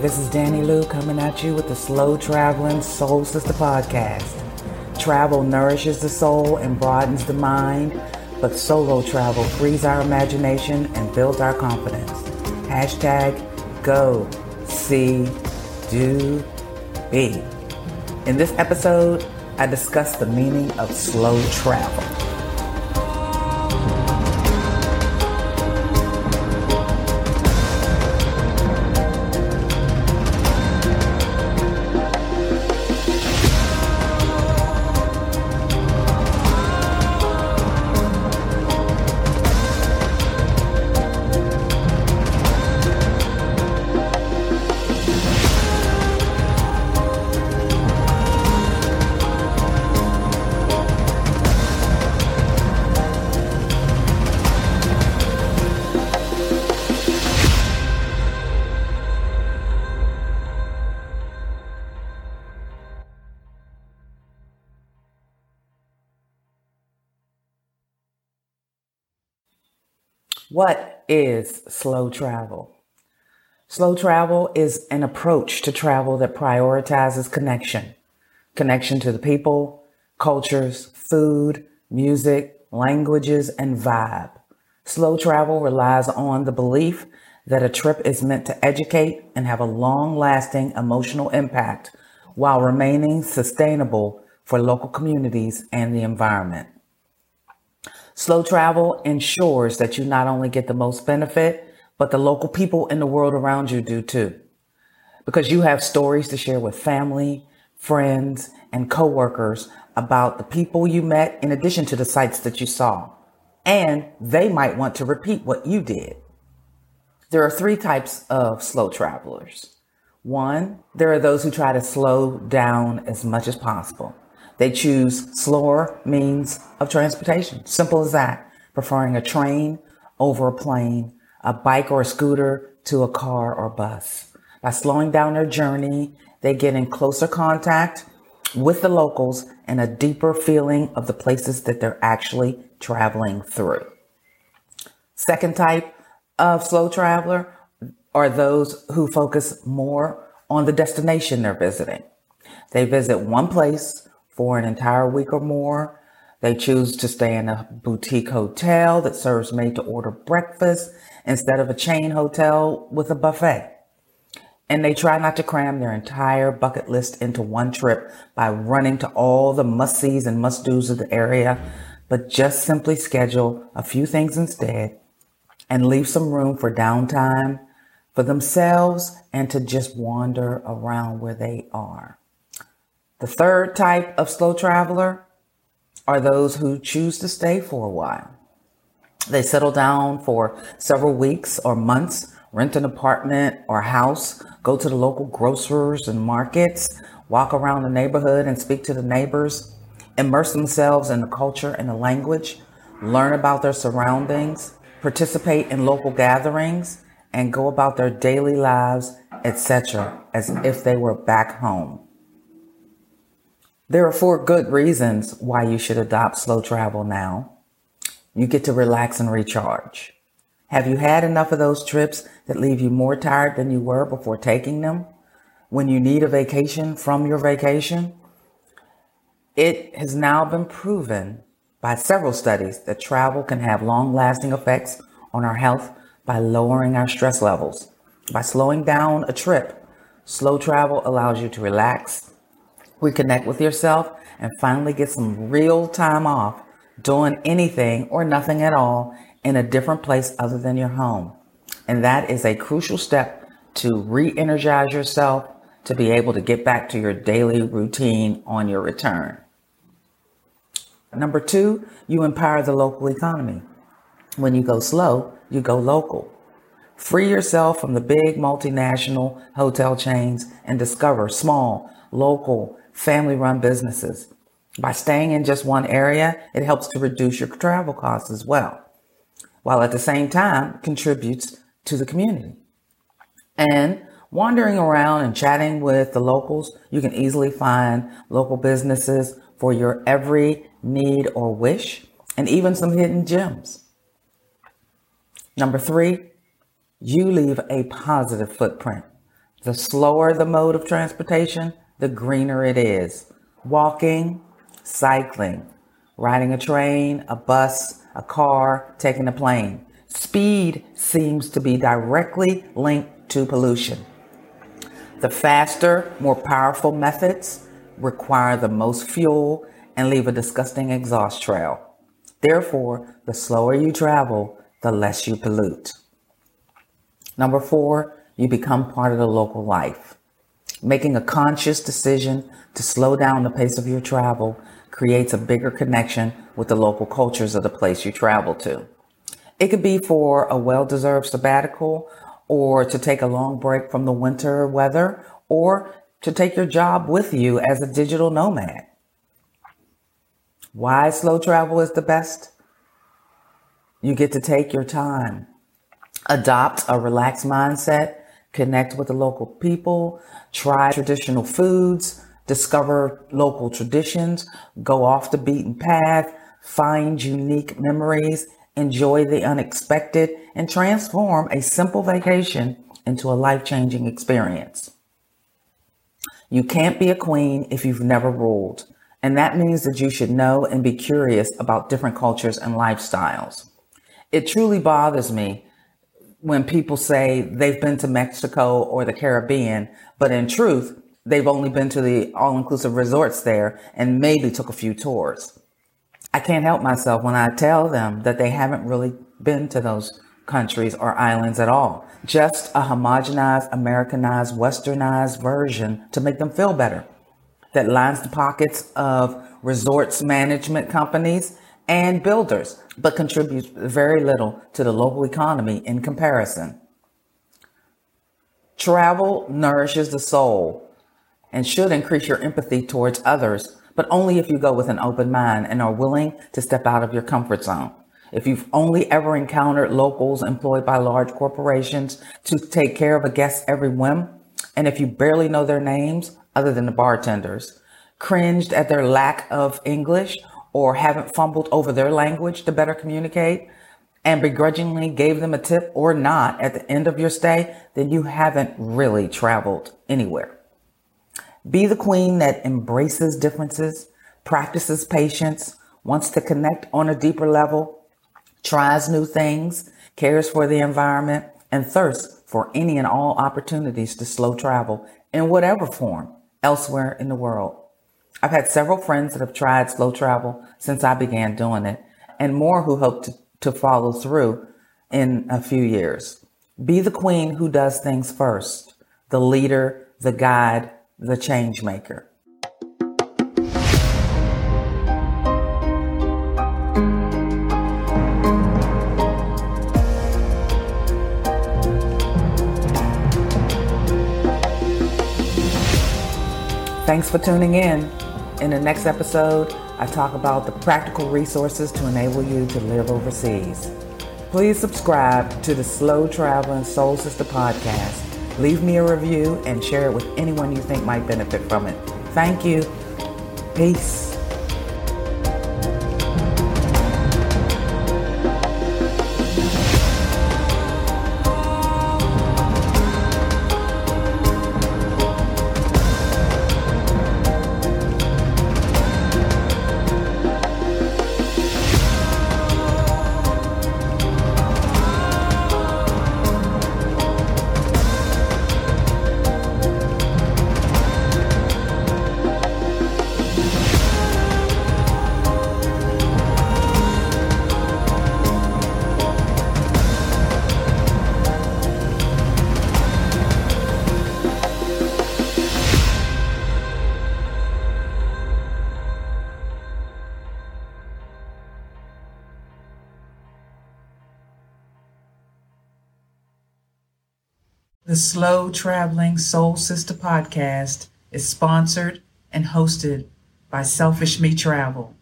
This is Danny Lou coming at you with the Slow Traveling Soul Sister podcast. Travel nourishes the soul and broadens the mind, but solo travel frees our imagination and builds our confidence. Hashtag go, see, do, be. In this episode, I discuss the meaning of slow travel. What is slow travel? Slow travel is an approach to travel that prioritizes connection. Connection to the people, cultures, food, music, languages, and vibe. Slow travel relies on the belief that a trip is meant to educate and have a long lasting emotional impact while remaining sustainable for local communities and the environment. Slow travel ensures that you not only get the most benefit, but the local people in the world around you do too. Because you have stories to share with family, friends, and coworkers about the people you met in addition to the sights that you saw. And they might want to repeat what you did. There are three types of slow travelers. One, there are those who try to slow down as much as possible. They choose slower means of transportation. Simple as that. Preferring a train over a plane, a bike or a scooter to a car or bus. By slowing down their journey, they get in closer contact with the locals and a deeper feeling of the places that they're actually traveling through. Second type of slow traveler are those who focus more on the destination they're visiting. They visit one place for an entire week or more. They choose to stay in a boutique hotel that serves made to order breakfast instead of a chain hotel with a buffet. And they try not to cram their entire bucket list into one trip by running to all the must sees and must do's of the area, but just simply schedule a few things instead and leave some room for downtime for themselves and to just wander around where they are. The third type of slow traveler are those who choose to stay for a while. They settle down for several weeks or months, rent an apartment or house, go to the local grocers and markets, walk around the neighborhood and speak to the neighbors, immerse themselves in the culture and the language, learn about their surroundings, participate in local gatherings, and go about their daily lives, etc., as if they were back home. There are four good reasons why you should adopt slow travel now. You get to relax and recharge. Have you had enough of those trips that leave you more tired than you were before taking them? When you need a vacation from your vacation? It has now been proven by several studies that travel can have long lasting effects on our health by lowering our stress levels. By slowing down a trip, slow travel allows you to relax, reconnect with yourself, and finally get some real time off doing anything or nothing at all in a different place other than your home. And that is a crucial step to re energize yourself to be able to get back to your daily routine on your return. Number two, you empower the local economy. When you go slow, you go local. Free yourself from the big multinational hotel chains and discover small, local, family run businesses. By staying in just one area, it helps to reduce your travel costs as well, while at the same time contributes to the community. And wandering around and chatting with the locals, you can easily find local businesses for your every need or wish, and even some hidden gems. Number three, you leave a positive footprint. The slower the mode of transportation, the greener it is. Walking, cycling, riding a train, a bus, a car, taking a plane. Speed seems to be directly linked to pollution. The faster, more powerful methods require the most fuel and leave a disgusting exhaust trail. Therefore, the slower you travel, the less you pollute. Number four, you become part of the local life. Making a conscious decision to slow down the pace of your travel creates a bigger connection with the local cultures of the place you travel to. It could be for a well deserved sabbatical or to take a long break from the winter weather, or to take your job with you as a digital nomad. Why slow travel is the best? You get to take your time, adopt a relaxed mindset, connect with the local people, try traditional foods, discover local traditions, go off the beaten path, find unique memories, enjoy the unexpected, and transform a simple vacation into a life changing experience. You can't be a queen if you've never ruled, and that means that you should know and be curious about different cultures and lifestyles. It truly bothers me when people say they've been to Mexico or the Caribbean, but in truth, they've only been to the all inclusive resorts there and maybe took a few tours. I can't help myself when I tell them that they haven't really been to those countries or islands at all. Just a homogenized, Americanized, westernized version to make them feel better that lines the pockets of resorts management companies and builders, but contributes very little to the local economy in comparison. Travel nourishes the soul and should increase your empathy towards others but only if you go with an open mind and are willing to step out of your comfort zone. If you've only ever encountered locals employed by large corporations to take care of a guest every whim, and if you barely know their names other than the bartenders, cringed at their lack of English or haven't fumbled over their language to better communicate, and begrudgingly gave them a tip or not at the end of your stay, then you haven't really traveled anywhere. Be the queen that embraces differences, practices patience, wants to connect on a deeper level, tries new things, cares for the environment, and thirsts for any and all opportunities to slow travel in whatever form elsewhere in the world. I've had several friends that have tried slow travel since I began doing it, and more who hope to, to follow through in a few years. Be the queen who does things first, the leader, the guide, the change maker. Thanks for tuning in. In the next episode, I talk about the practical resources to enable you to live overseas. Please subscribe to the Slow Traveling Soul Sister podcast Leave me a review and share it with anyone you think might benefit from it. Thank you. Peace. The Slow Traveling Soul Sister podcast is sponsored and hosted by Selfish Me Travel.